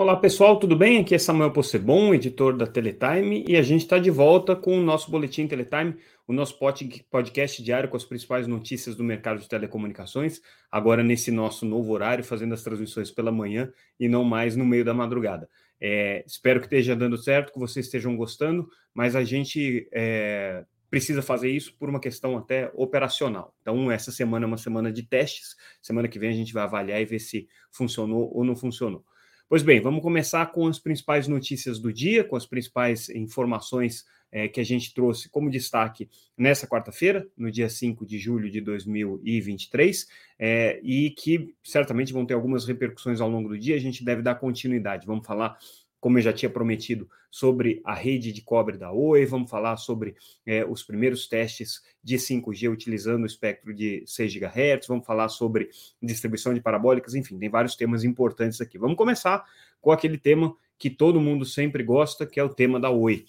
Olá pessoal, tudo bem? Aqui é Samuel Possebon, editor da Teletime, e a gente está de volta com o nosso Boletim Teletime, o nosso podcast diário com as principais notícias do mercado de telecomunicações, agora nesse nosso novo horário, fazendo as transmissões pela manhã e não mais no meio da madrugada. É, espero que esteja dando certo, que vocês estejam gostando, mas a gente é, precisa fazer isso por uma questão até operacional. Então, essa semana é uma semana de testes, semana que vem a gente vai avaliar e ver se funcionou ou não funcionou. Pois bem, vamos começar com as principais notícias do dia, com as principais informações é, que a gente trouxe como destaque nessa quarta-feira, no dia 5 de julho de 2023, é, e que certamente vão ter algumas repercussões ao longo do dia. A gente deve dar continuidade. Vamos falar como eu já tinha prometido, sobre a rede de cobre da Oi, vamos falar sobre é, os primeiros testes de 5G utilizando o espectro de 6 GHz, vamos falar sobre distribuição de parabólicas, enfim, tem vários temas importantes aqui. Vamos começar com aquele tema que todo mundo sempre gosta, que é o tema da Oi.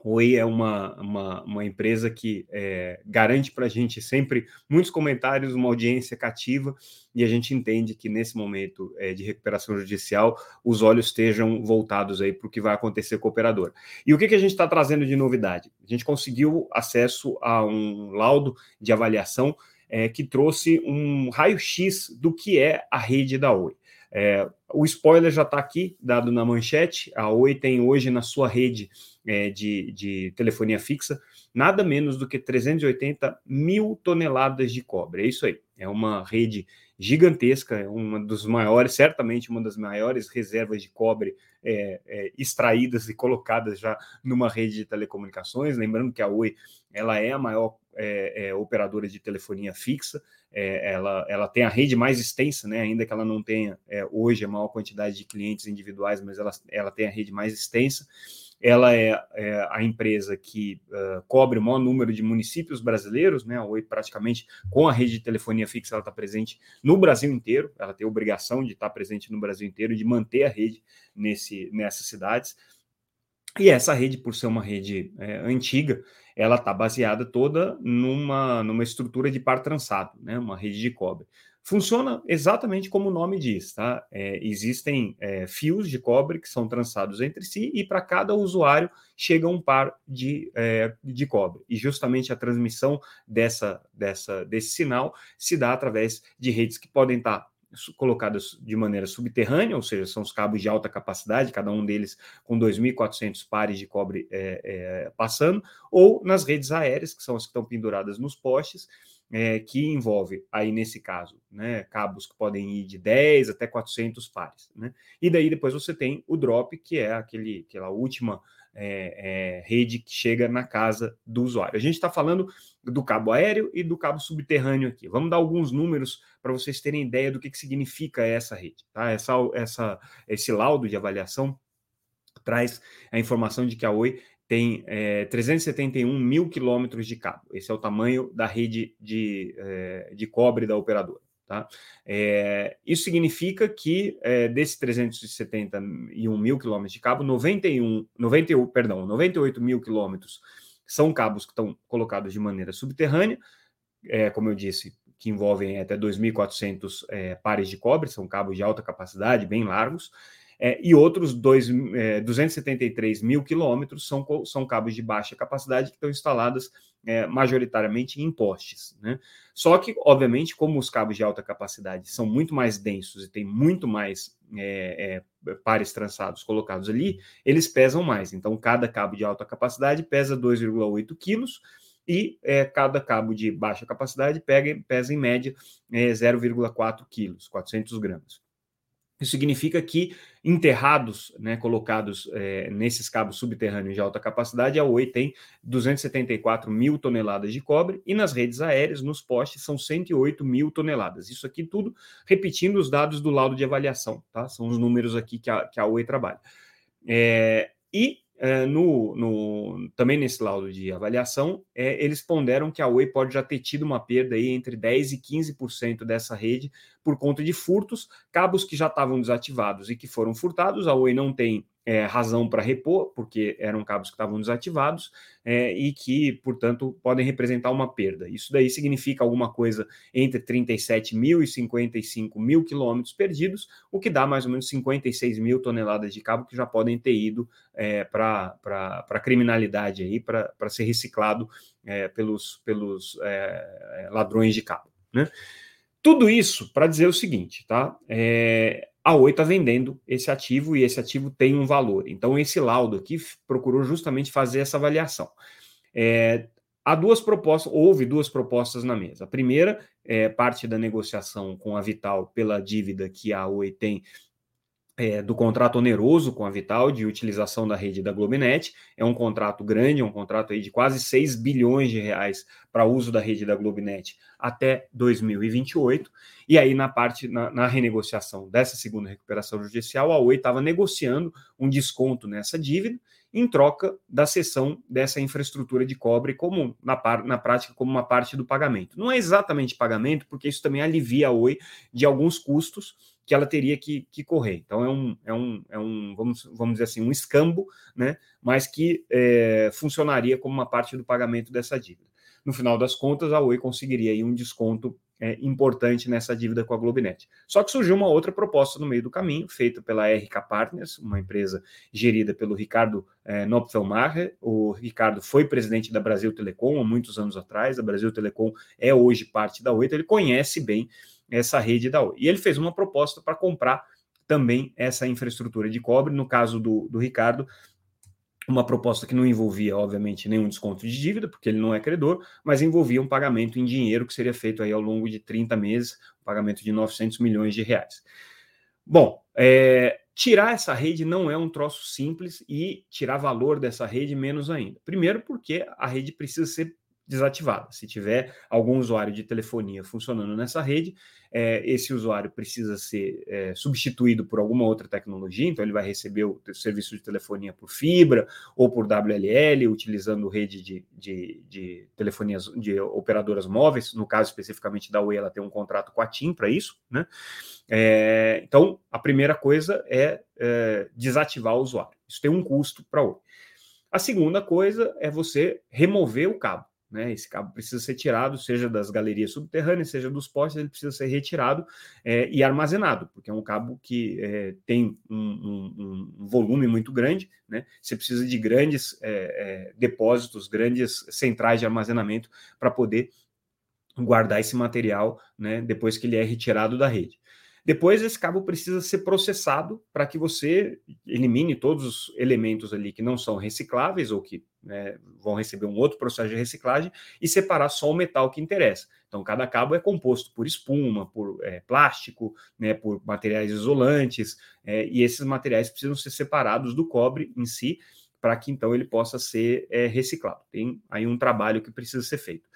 Oi é uma, uma, uma empresa que é, garante para a gente sempre muitos comentários, uma audiência cativa, e a gente entende que nesse momento é, de recuperação judicial os olhos estejam voltados aí para o que vai acontecer com o operador. E o que, que a gente está trazendo de novidade? A gente conseguiu acesso a um laudo de avaliação é, que trouxe um raio-x do que é a rede da Oi. É, o spoiler já está aqui, dado na manchete. A Oi tem hoje na sua rede é, de, de telefonia fixa nada menos do que 380 mil toneladas de cobre. É isso aí. É uma rede gigantesca, é uma dos maiores, certamente uma das maiores reservas de cobre é, é, extraídas e colocadas já numa rede de telecomunicações. Lembrando que a Oi ela é a maior é, é, operadora de telefonia fixa, é, ela, ela tem a rede mais extensa, né, ainda que ela não tenha é, hoje a maior quantidade de clientes individuais, mas ela, ela tem a rede mais extensa. Ela é, é a empresa que uh, cobre o maior número de municípios brasileiros, né? Oi praticamente com a rede de telefonia fixa ela está presente no Brasil inteiro. Ela tem obrigação de estar presente no Brasil inteiro, de manter a rede nesse, nessas cidades. E essa rede, por ser uma rede é, antiga, ela está baseada toda numa, numa estrutura de par trançado, né? uma rede de cobre. Funciona exatamente como o nome diz, tá? É, existem é, fios de cobre que são trançados entre si e para cada usuário chega um par de, é, de cobre. E justamente a transmissão dessa, dessa, desse sinal se dá através de redes que podem estar tá colocadas de maneira subterrânea, ou seja, são os cabos de alta capacidade, cada um deles com 2.400 pares de cobre é, é, passando, ou nas redes aéreas, que são as que estão penduradas nos postes, é, que envolve, aí nesse caso, né, cabos que podem ir de 10 até 400 pares. Né? E daí depois você tem o drop, que é aquele, aquela última é, é, rede que chega na casa do usuário. A gente está falando do cabo aéreo e do cabo subterrâneo aqui. Vamos dar alguns números para vocês terem ideia do que, que significa essa rede. Tá? Essa, essa, esse laudo de avaliação traz a informação de que a Oi tem é, 371 mil quilômetros de cabo. Esse é o tamanho da rede de, é, de cobre da operadora. Tá? É, isso significa que é, desses 371 mil quilômetros de cabo, 91, 91, perdão, 98 mil quilômetros são cabos que estão colocados de maneira subterrânea, é, como eu disse, que envolvem até 2.400 é, pares de cobre, são cabos de alta capacidade, bem largos, é, e outros dois, é, 273 mil quilômetros são, são cabos de baixa capacidade que estão instalados é, majoritariamente em postes. Né? Só que, obviamente, como os cabos de alta capacidade são muito mais densos e tem muito mais é, é, pares trançados colocados ali, eles pesam mais. Então, cada cabo de alta capacidade pesa 2,8 quilos e é, cada cabo de baixa capacidade pega, pesa em média é, 0,4 quilos, 400 gramas. Isso significa que enterrados, né, colocados é, nesses cabos subterrâneos de alta capacidade, a Oi tem 274 mil toneladas de cobre e nas redes aéreas, nos postes, são 108 mil toneladas. Isso aqui tudo repetindo os dados do laudo de avaliação, tá? São os números aqui que a, que a Oi trabalha. É, e é, no, no, também nesse laudo de avaliação, é, eles ponderam que a Oi pode já ter tido uma perda aí entre 10% e 15% dessa rede por conta de furtos, cabos que já estavam desativados e que foram furtados. A Oi não tem é, razão para repor, porque eram cabos que estavam desativados é, e que, portanto, podem representar uma perda. Isso daí significa alguma coisa entre 37 mil e 55 mil quilômetros perdidos, o que dá mais ou menos 56 mil toneladas de cabo que já podem ter ido é, para a criminalidade aí, para ser reciclado é, pelos, pelos é, ladrões de cabo. Né? Tudo isso para dizer o seguinte, tá? É, a Oi está vendendo esse ativo e esse ativo tem um valor. Então, esse laudo aqui procurou justamente fazer essa avaliação. É, há duas propostas, houve duas propostas na mesa. A primeira é parte da negociação com a Vital pela dívida que a Oi tem é, do contrato oneroso com a Vital de utilização da rede da Globinet. É um contrato grande, é um contrato aí de quase 6 bilhões de reais para uso da rede da Globinet até 2028. E aí, na parte, na, na renegociação dessa segunda recuperação judicial, a Oi estava negociando um desconto nessa dívida em troca da cessão dessa infraestrutura de cobre como na, na prática como uma parte do pagamento. Não é exatamente pagamento, porque isso também alivia a Oi de alguns custos que ela teria que, que correr. Então é um, é um, é um vamos, vamos dizer assim, um escambo, né? mas que é, funcionaria como uma parte do pagamento dessa dívida. No final das contas, a Oi conseguiria aí um desconto é, importante nessa dívida com a Globinet. Só que surgiu uma outra proposta no meio do caminho, feita pela RK Partners, uma empresa gerida pelo Ricardo é, Nopfelmacher. O Ricardo foi presidente da Brasil Telecom há muitos anos atrás. A Brasil Telecom é hoje parte da Oi, então ele conhece bem essa rede da Oi. E ele fez uma proposta para comprar também essa infraestrutura de cobre. No caso do, do Ricardo, uma proposta que não envolvia, obviamente, nenhum desconto de dívida, porque ele não é credor, mas envolvia um pagamento em dinheiro que seria feito aí ao longo de 30 meses, um pagamento de 900 milhões de reais. Bom, é, tirar essa rede não é um troço simples e tirar valor dessa rede menos ainda. Primeiro, porque a rede precisa ser desativada. Se tiver algum usuário de telefonia funcionando nessa rede, é, esse usuário precisa ser é, substituído por alguma outra tecnologia, então ele vai receber o, o, serviço de telefonia por fibra ou por WLL, utilizando rede de, de, de telefonias de operadoras móveis, no caso especificamente da Oi, ela tem um contrato com a TIM para isso, né? É, então, a primeira coisa é, é desativar o usuário. Isso tem um custo para a Oi. A segunda coisa é você remover o cabo. Né? Esse cabo precisa ser tirado, seja das galerias subterrâneas, seja dos postes, ele precisa ser retirado é, e armazenado, porque é um cabo que é, tem um, um, um, volume muito grande, né? Você precisa de grandes é, depósitos, grandes centrais de armazenamento para poder guardar esse material, né? Depois que ele é retirado da rede. Depois, esse cabo precisa ser processado para que você elimine todos os elementos ali que não são recicláveis ou que né, vão receber um outro processo de reciclagem e separar só o metal que interessa. Então, cada cabo é composto por espuma, por é, plástico, né, por materiais isolantes, é, e esses materiais precisam ser separados do cobre em si para que então ele possa ser é, reciclado. Tem aí um trabalho que precisa ser feito.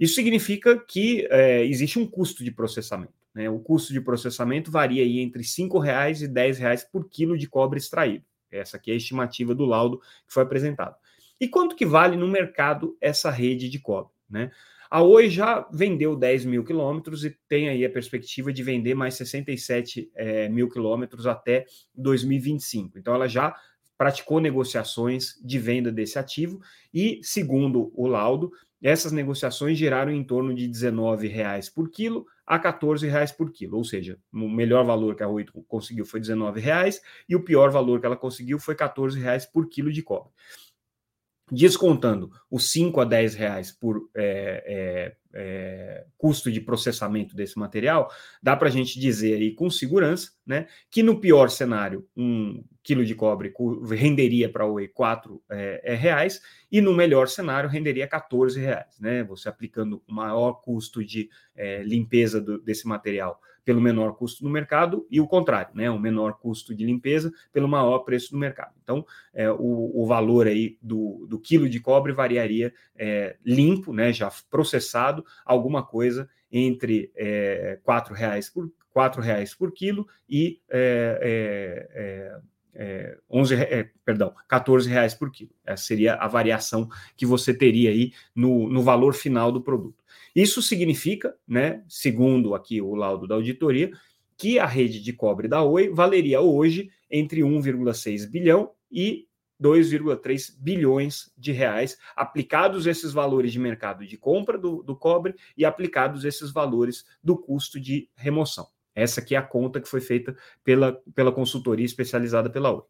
Isso significa que é, existe um custo de processamento. Né? O custo de processamento varia aí entre R$ 5,00 e R$ reais por quilo de cobre extraído. Essa aqui é a estimativa do laudo que foi apresentado. E quanto que vale no mercado essa rede de cobre? Né? A Oi já vendeu 10 mil quilômetros e tem aí a perspectiva de vender mais 67 é, mil quilômetros até 2025. Então ela já praticou negociações de venda desse ativo e, segundo o laudo, essas negociações geraram em torno de R$19,00 por quilo a R$14,00 por quilo, ou seja, o melhor valor que a Oi conseguiu foi R$19,00 e o pior valor que ela conseguiu foi R$14,00 por quilo de cobre descontando os 5 a 10 reais por é, é, é, custo de processamento desse material, dá para a gente dizer aí com segurança né, que no pior cenário, um quilo de cobre renderia para a Oi 4 é, é, reais e no melhor cenário renderia 14 reais, né? Você aplicando o maior custo de é, limpeza do, desse material pelo menor custo no mercado e o contrário, né? O menor custo de limpeza pelo maior preço do mercado. Então, é, o, o, valor aí do, do quilo de cobre variaria é, limpo, né? Já processado, alguma coisa entre é, quatro reais por quatro reais por quilo e é, é, é, é, 11, é, perdão, 14 reais por quilo. Essa seria a variação que você teria aí no, no valor final do produto. Isso significa, né, segundo aqui o laudo da auditoria, que a rede de cobre da Oi valeria hoje entre 1,6 bilhão e 2,3 bilhões de reais, aplicados esses valores de mercado de compra do, do cobre e aplicados esses valores do custo de remoção. Essa aqui é a conta que foi feita pela, pela consultoria especializada pela Oi.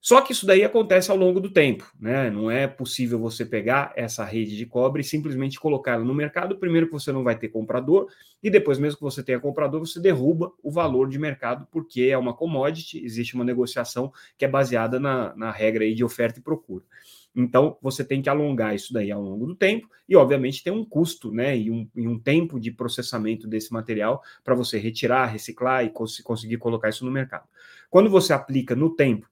Só que isso daí acontece ao longo do tempo, né? Não é possível você pegar essa rede de cobre e simplesmente colocá-la no mercado. Primeiro que você não vai ter comprador, e depois, mesmo que você tenha comprador, você derruba o valor de mercado, porque é uma commodity, existe uma negociação que é baseada na, na regra aí de oferta e procura. Então, você tem que alongar isso daí ao longo do tempo, e obviamente tem um custo, né? E um, e um tempo de processamento desse material para você retirar, reciclar e cons conseguir colocar isso no mercado. Quando você aplica no tempo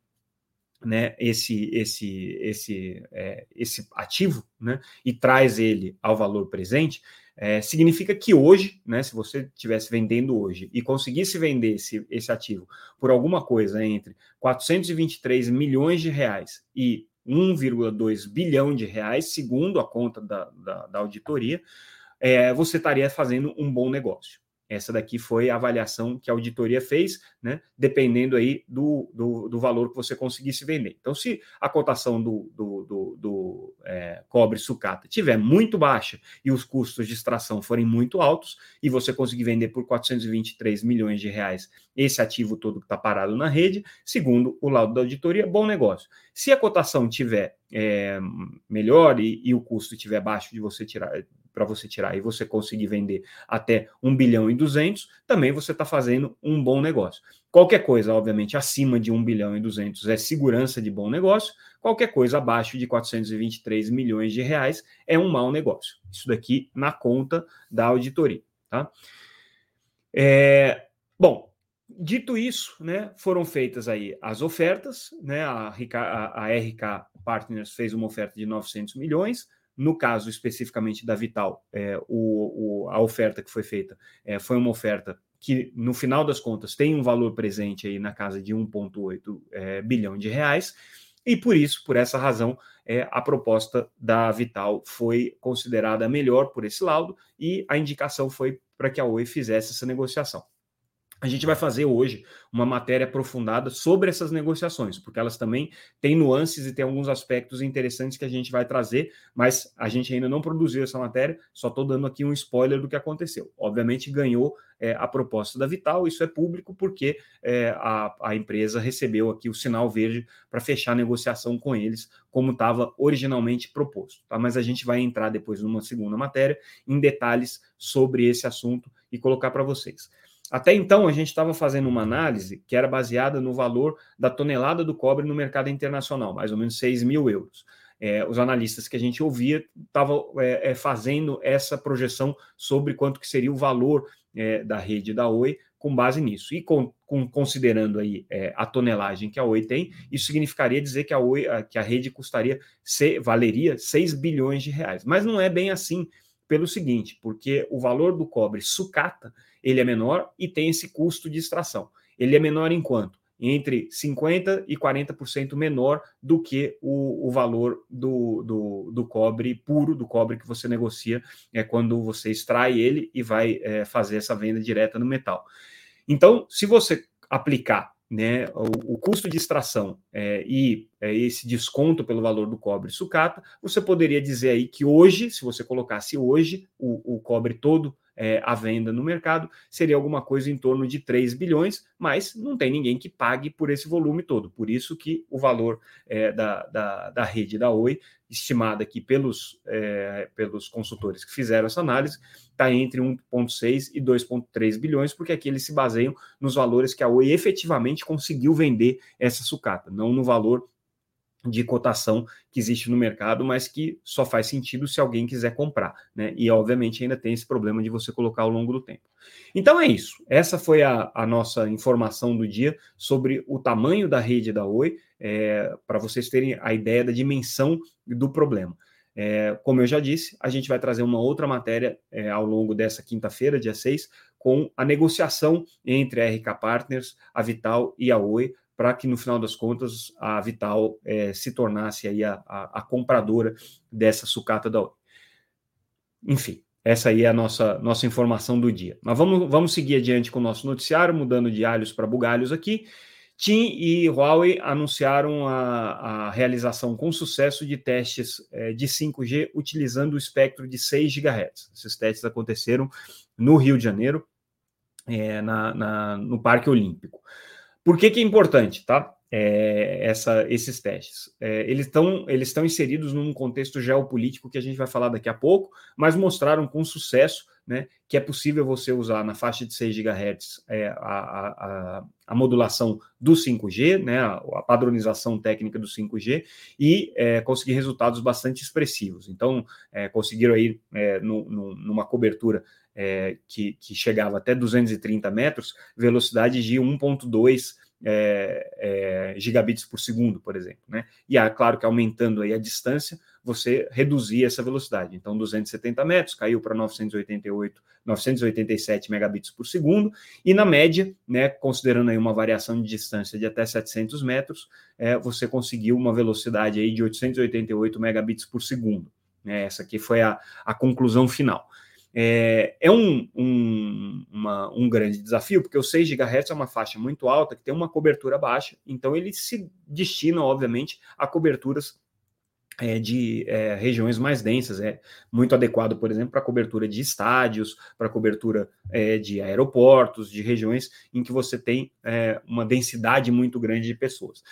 né, esse esse esse é, esse ativo, né, e traz ele ao valor presente, é, significa que hoje, né, se você estivesse vendendo hoje e conseguisse vender esse, esse ativo por alguma coisa entre 423 milhões de reais e 1,2 bilhão de reais, segundo a conta da, da, da auditoria, é, você estaria fazendo um bom negócio. Essa daqui foi a avaliação que a auditoria fez, né? Dependendo aí do, do, do valor que você conseguisse vender. Então, se a cotação do, do, do, do é, cobre sucata tiver muito baixa e os custos de extração forem muito altos, e você conseguir vender por 423 milhões de reais esse ativo todo que está parado na rede, segundo o laudo da auditoria, bom negócio. Se a cotação tiver é, melhor e, e o custo tiver baixo de você tirar para você tirar e você conseguir vender até 1 bilhão e 200, também você está fazendo um bom negócio. Qualquer coisa, obviamente, acima de 1 bilhão e 200 é segurança de bom negócio, qualquer coisa abaixo de 423 milhões de reais é um mau negócio. Isso daqui na conta da auditoria, tá? É, bom, dito isso, né, foram feitas aí as ofertas, né, a, a, a RK Partners fez uma oferta de 900 milhões, no caso especificamente da Vital, é, o, o, a oferta que foi feita é, foi uma oferta que, no final das contas, tem um valor presente aí na casa de 1,8 é, bilhão de reais, e por isso, por essa razão, é, a proposta da Vital foi considerada melhor por esse laudo e a indicação foi para que a Oi fizesse essa negociação. A gente vai fazer hoje uma matéria aprofundada sobre essas negociações, porque elas também têm nuances e têm alguns aspectos interessantes que a gente vai trazer, mas a gente ainda não produziu essa matéria, só estou dando aqui um spoiler do que aconteceu. Obviamente ganhou é, a proposta da Vital, isso é público porque é, a, a empresa recebeu aqui o sinal verde para fechar a negociação com eles, como estava originalmente proposto. Tá? Mas a gente vai entrar depois numa segunda matéria em detalhes sobre esse assunto e colocar para vocês. Até então, a gente estava fazendo uma análise que era baseada no valor da tonelada do cobre no mercado internacional, mais ou menos 6 mil euros. É, os analistas que a gente ouvia estavam é, é, fazendo essa projeção sobre quanto que seria o valor é, da rede da Oi com base nisso. E com, com, considerando aí é, a tonelagem que a Oi tem, isso significaria dizer que a, Oi, que a rede custaria, se, valeria 6 bilhões de reais. Mas não é bem assim, pelo seguinte, porque o valor do cobre sucata ele é menor e tem esse custo de extração. Ele é menor em quanto? Entre 50% e 40% menor do que o, o valor do, do, do, cobre puro, do cobre que você negocia é, quando você extrai ele e vai é, fazer essa venda direta no metal. Então, se você aplicar né, o, o, custo de extração é, e é, esse desconto pelo valor do cobre sucata, você poderia dizer aí que hoje, se você colocasse hoje o, o cobre todo é, à venda no mercado, seria alguma coisa em torno de 3 bilhões, mas não tem ninguém que pague por esse volume todo. Por isso que o valor é, da, da, da, rede da Oi, estimada aqui pelos, é, pelos consultores que fizeram essa análise, está entre 1,6 e 2,3 bilhões, porque aqui eles se baseiam nos valores que a Oi efetivamente conseguiu vender essa sucata, não no valor de cotação que existe no mercado, mas que só faz sentido se alguém quiser comprar, né? E obviamente ainda tem esse problema de você colocar ao longo do tempo. Então é isso. Essa foi a, a nossa informação do dia sobre o tamanho da rede da Oi, é, para vocês terem a ideia da dimensão do problema. É, como eu já disse, a gente vai trazer uma outra matéria é, ao longo dessa quinta-feira, dia 6, com a negociação entre a RK Partners, a Vital e a Oi para que no final das contas a Vital é, se tornasse aí a, a, a, compradora dessa sucata da Oi. Enfim, essa aí é a nossa, nossa informação do dia. Mas vamos, vamos seguir adiante com o nosso noticiário, mudando de alhos para bugalhos aqui. TIM e Huawei anunciaram a, a realização com sucesso de testes é, de 5G utilizando o espectro de 6 GHz. Esses testes aconteceram no Rio de Janeiro, é, na, na, no Parque Olímpico. Por que, que é importante, tá? É, essa, esses testes. É, eles estão eles inseridos num contexto geopolítico que a gente vai falar daqui a pouco, mas mostraram com sucesso né, que é possível você usar na faixa de 6 GHz é, a, a, a, modulação do 5G, né, a, padronização técnica do 5G, e é, conseguir resultados bastante expressivos. Então, é, conseguiram aí é, no, no, numa cobertura é, que, que chegava até 230 metros, velocidade de 1.2 é, é, gigabits por segundo, por exemplo, né? E é claro que aumentando aí a distância, você reduzia essa velocidade. Então, 270 metros caiu para 988, 987 megabits por segundo, e na média, né, considerando aí uma variação de distância de até 700 metros, é, você conseguiu uma velocidade aí de 888 megabits por segundo. Né? Essa aqui foi a, a conclusão final. É, é um, um, uma, um, grande desafio, porque o 6 GHz é uma faixa muito alta, que tem uma cobertura baixa, então ele se destina, obviamente, a coberturas é, de é, regiões mais densas, é muito adequado, por exemplo, para cobertura de estádios, para cobertura é, de aeroportos, de regiões em que você tem é, uma densidade muito grande de pessoas.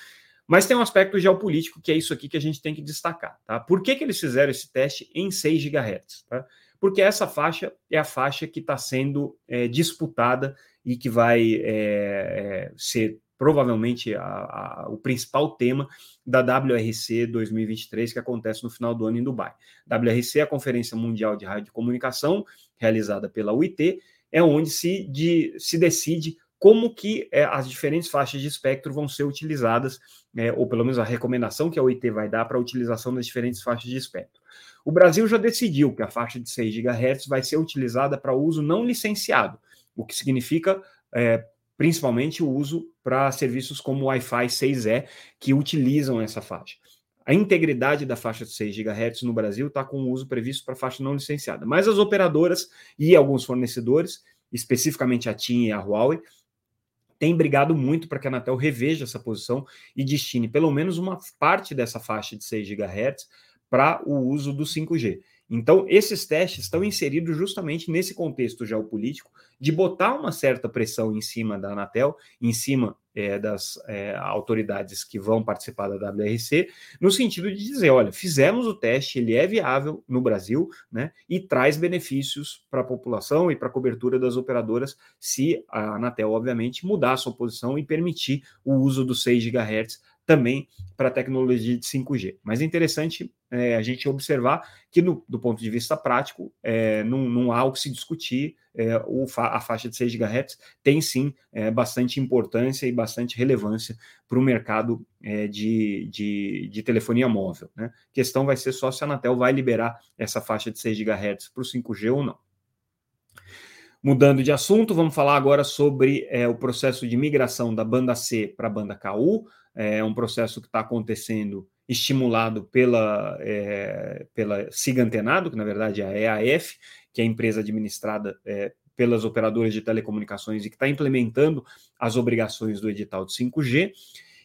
Mas tem um aspecto geopolítico que é isso aqui que a gente tem que destacar. Tá? Por que, que eles fizeram esse teste em 6 GHz? Tá? Porque essa faixa é a faixa que está sendo é, disputada e que vai é, é, ser provavelmente a, a, o principal tema da WRC 2023, que acontece no final do ano em Dubai. WRC é a Conferência Mundial de Rádio Comunicação, realizada pela UIT, é onde se, de, se decide como que é, as diferentes faixas de espectro vão ser utilizadas, é, ou pelo menos a recomendação que a UIT vai dar para a utilização das diferentes faixas de espectro. O Brasil já decidiu que a faixa de 6 GHz vai ser utilizada para uso não licenciado, o que significa é, principalmente o uso para serviços como Wi-Fi 6E, que utilizam essa faixa. A integridade da faixa de 6 GHz no Brasil está com o uso previsto para faixa não licenciada. Mas as operadoras e alguns fornecedores, especificamente a TIM e a Huawei, têm brigado muito para que a Anatel reveja essa posição e destine pelo menos uma parte dessa faixa de 6 GHz para o uso do 5G. Então, esses testes estão inseridos justamente nesse contexto geopolítico de botar uma certa pressão em cima da Anatel, em cima é, das é, autoridades que vão participar da WRC, no sentido de dizer: olha, fizemos o teste, ele é viável no Brasil, né, e traz benefícios para a população e para a cobertura das operadoras, se a Anatel, obviamente, mudar a sua posição e permitir o uso dos 6 GHz também para a tecnologia de 5G. Mas é interessante é, a gente observar que, no, do ponto de vista prático, é, não, não, há o que se discutir, é, o, a faixa de 6 GHz tem sim é, bastante importância e bastante relevância para o mercado é, de, de, de, telefonia móvel. Né? A questão vai ser só se a Anatel vai liberar essa faixa de 6 GHz para o 5G ou não. Mudando de assunto, vamos falar agora sobre é, o processo de migração da banda C para a banda KU é um processo que está acontecendo estimulado pela, é, pela SIGA Antenado, que na verdade é a EAF, que é a empresa administrada é, pelas operadoras de telecomunicações e que está implementando as obrigações do edital de 5G.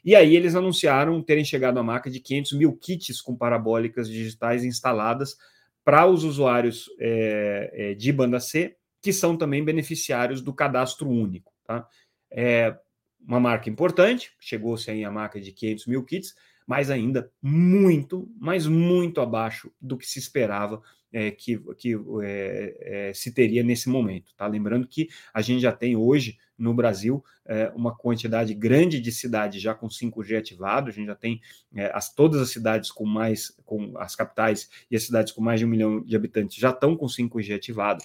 E aí eles anunciaram terem chegado à marca de 500 mil kits com parabólicas digitais instaladas para os usuários é, de banda C, que são também beneficiários do cadastro único. Tá? É, uma marca importante, chegou-se aí a marca de 500 mil kits, mas ainda muito, mas muito abaixo do que se esperava é, que, que é, é, se teria nesse momento. Tá? Lembrando que a gente já tem hoje no Brasil é, uma quantidade grande de cidades já com 5G ativado, a gente já tem é, as, todas as cidades com mais, com as capitais e as cidades com mais de um milhão de habitantes já estão com 5G ativado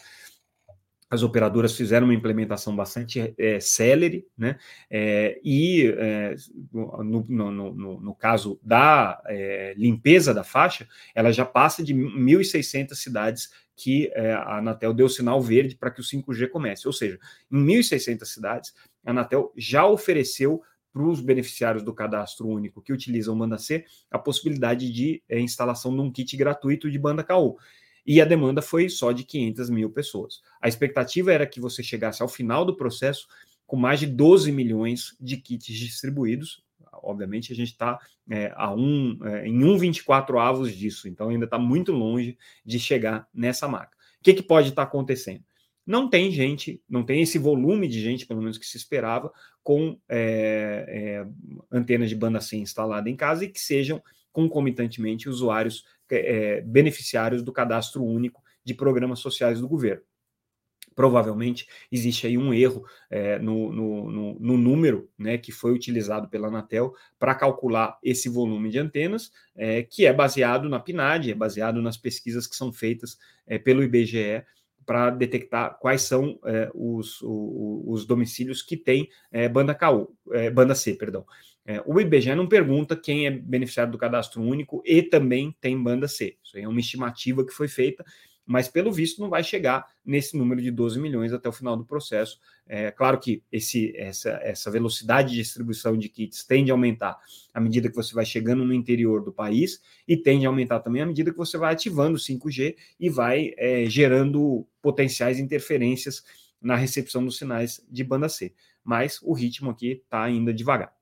as operadoras fizeram uma implementação bastante é, célere, né? É, e é, no, no, no, no, caso da limpeza da faixa, ela já passa de 1.600 cidades que a Anatel deu sinal verde para que o 5G comece. Ou seja, em 1.600 cidades, a Anatel já ofereceu para os beneficiários do cadastro único que utilizam banda C a possibilidade de instalação de um kit gratuito de banda KU e a demanda foi só de 500 mil pessoas. A expectativa era que você chegasse ao final do processo com mais de 12 milhões de kits distribuídos. Obviamente, a gente está é, a um, é, em 1,24 avos disso, então ainda está muito longe de chegar nessa marca. O que, que pode estar tá acontecendo? Não tem gente, não tem esse volume de gente, pelo menos que se esperava, com é, é antenas de banda C instalada em casa e que sejam concomitantemente usuários é, beneficiários do cadastro único de programas sociais do governo provavelmente existe aí um erro é, no, no, no, no, número né, que foi utilizado pela Anatel para calcular esse volume de antenas, é, que é baseado na PNAD, é baseado nas pesquisas que são feitas é, pelo IBGE para detectar quais são é, os, os, os, domicílios que têm é, banda, KU, é, banda C. Perdão. O IBGE não pergunta quem é beneficiário do cadastro único e também tem banda C. Isso aí é uma estimativa que foi feita mas pelo visto não vai chegar nesse número de 12 milhões até o final do processo. É claro que esse, essa, essa velocidade de distribuição de kits tende a aumentar à medida que você vai chegando no interior do país e tende a aumentar também à medida que você vai ativando o 5G e vai é, gerando potenciais interferências na recepção dos sinais de banda C. Mas o ritmo aqui está ainda devagar.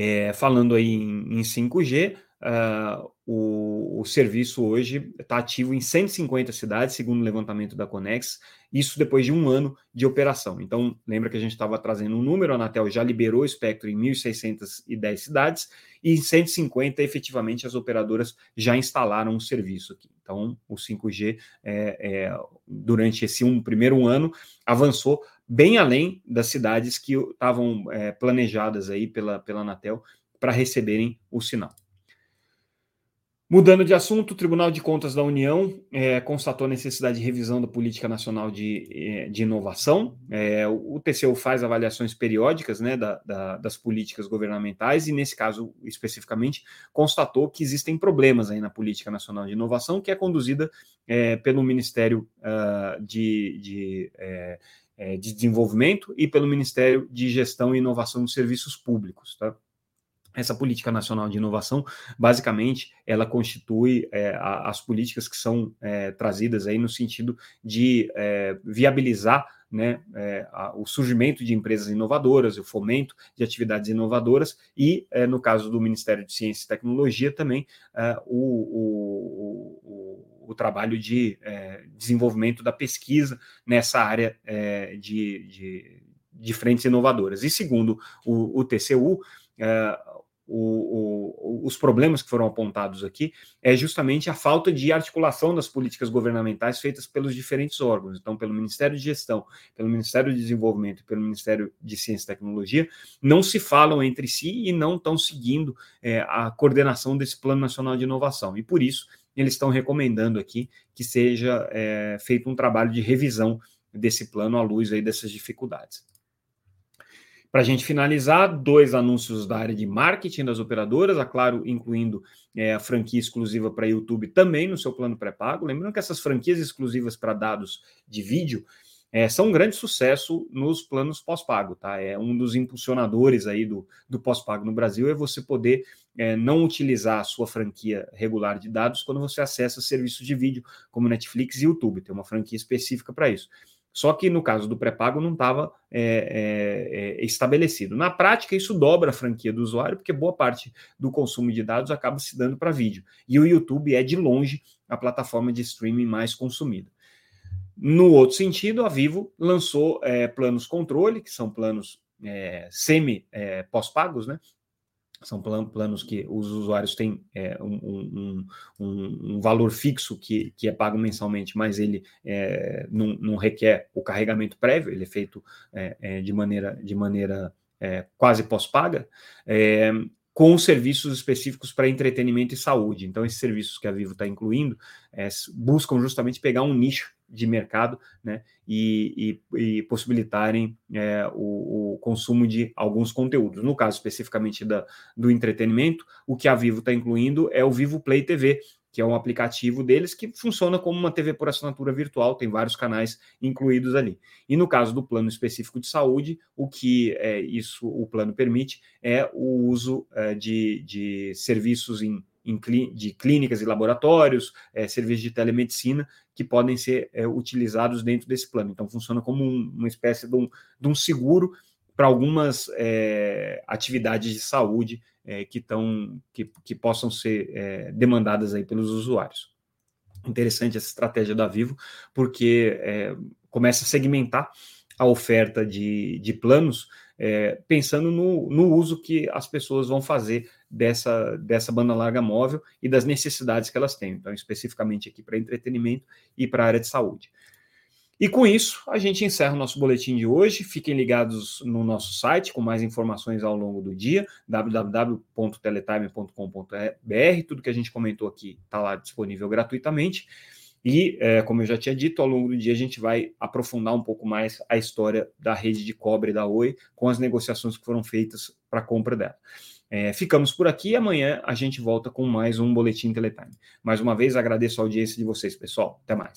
É, falando aí em, em 5G, Uh, o, o, serviço hoje está ativo em 150 cidades, segundo o levantamento da Conex, isso depois de um ano de operação. Então, lembra que a gente estava trazendo um número, a Anatel já liberou o espectro em 1.610 cidades, e em 150, efetivamente, as operadoras já instalaram o serviço aqui. Então, o 5G, é, é, durante esse um, primeiro ano, avançou bem além das cidades que estavam é, planejadas aí pela, pela Anatel para receberem o sinal. Mudando de assunto, o Tribunal de Contas da União é, constatou a necessidade de revisão da Política Nacional de, é, de Inovação. É, o TCU faz avaliações periódicas né, da, da, das políticas governamentais e, nesse caso especificamente, constatou que existem problemas aí na Política Nacional de Inovação, que é conduzida é, pelo Ministério uh, de, de, é, é, de Desenvolvimento e pelo Ministério de Gestão e Inovação de Serviços Públicos. Tá? Essa política nacional de inovação, basicamente, ela constitui é, a, as políticas que são é, trazidas aí no sentido de é, viabilizar né, é, a, o surgimento de empresas inovadoras, o fomento de atividades inovadoras e, é, no caso do Ministério de Ciência e Tecnologia, também é, o, o, o, o, trabalho de desenvolvimento da pesquisa nessa área de, de, de, frentes inovadoras. E segundo o, TCU, o, o, os problemas que foram apontados aqui é justamente a falta de articulação das políticas governamentais feitas pelos diferentes órgãos. Então, pelo Ministério de Gestão, pelo Ministério de Desenvolvimento e pelo Ministério de Ciência e Tecnologia, não se falam entre si e não estão seguindo é, a coordenação desse Plano Nacional de Inovação. E por isso, eles estão recomendando aqui que seja é, feito um trabalho de revisão desse plano à luz aí dessas dificuldades. Para a gente finalizar, dois anúncios da área de marketing das operadoras, a Claro incluindo é, a franquia exclusiva para YouTube também no seu plano pré-pago. Lembrando que essas franquias exclusivas para dados de vídeo é, são um grande sucesso nos planos pós-pago, tá? É um dos impulsionadores aí do, do pós-pago no Brasil é você poder é, não utilizar a sua franquia regular de dados quando você acessa serviços de vídeo como Netflix e YouTube. Tem uma franquia específica para isso. Só que no caso do pré-pago não estava é, é, é, estabelecido. Na prática, isso dobra a franquia do usuário, porque boa parte do consumo de dados acaba se dando para vídeo. E o YouTube é, de longe, a plataforma de streaming mais consumida. No outro sentido, a Vivo lançou é, planos controle, que são planos é, semi-pós-pagos, é, né? São planos que os usuários têm é, um, um, um, um, valor fixo que, que é pago mensalmente, mas ele é, não, não, requer o carregamento prévio, ele é feito é, é de maneira, de maneira é, quase pós-paga, é, com serviços específicos para entretenimento e saúde. Então, esses serviços que a Vivo está incluindo buscam justamente pegar um nicho de mercado né, e, e, e possibilitarem é, o, o, consumo de alguns conteúdos. No caso especificamente da, do entretenimento, o que a Vivo está incluindo é o Vivo Play TV, que é um aplicativo deles que funciona como uma TV por assinatura virtual, tem vários canais incluídos ali. E no caso do plano específico de saúde, o que é, isso o plano permite é o uso é, de, de serviços em de clínicas e laboratórios, é, serviços de telemedicina que podem ser é, utilizados dentro desse plano. Então, funciona como um, uma espécie de um, de um seguro para algumas é, atividades de saúde que, tão, que, que possam ser demandadas aí pelos usuários. Interessante essa estratégia da Vivo, porque começa a segmentar a oferta de, de planos, é, pensando no, no uso que as pessoas vão fazer dessa, dessa banda larga móvel e das necessidades que elas têm. Então, especificamente aqui para entretenimento e para a área de saúde. E com isso, a gente encerra o nosso boletim de hoje. Fiquem ligados no nosso site com mais informações ao longo do dia, www.teletime.com.br. Tudo que a gente comentou aqui está lá disponível gratuitamente. E, é, como eu já tinha dito, ao longo do dia a gente vai aprofundar um pouco mais a história da rede de cobre da Oi com as negociações que foram feitas para a compra dela. É, ficamos por aqui e amanhã a gente volta com mais um Boletim Teletime. Mais uma vez agradeço a audiência de vocês, pessoal. Até mais.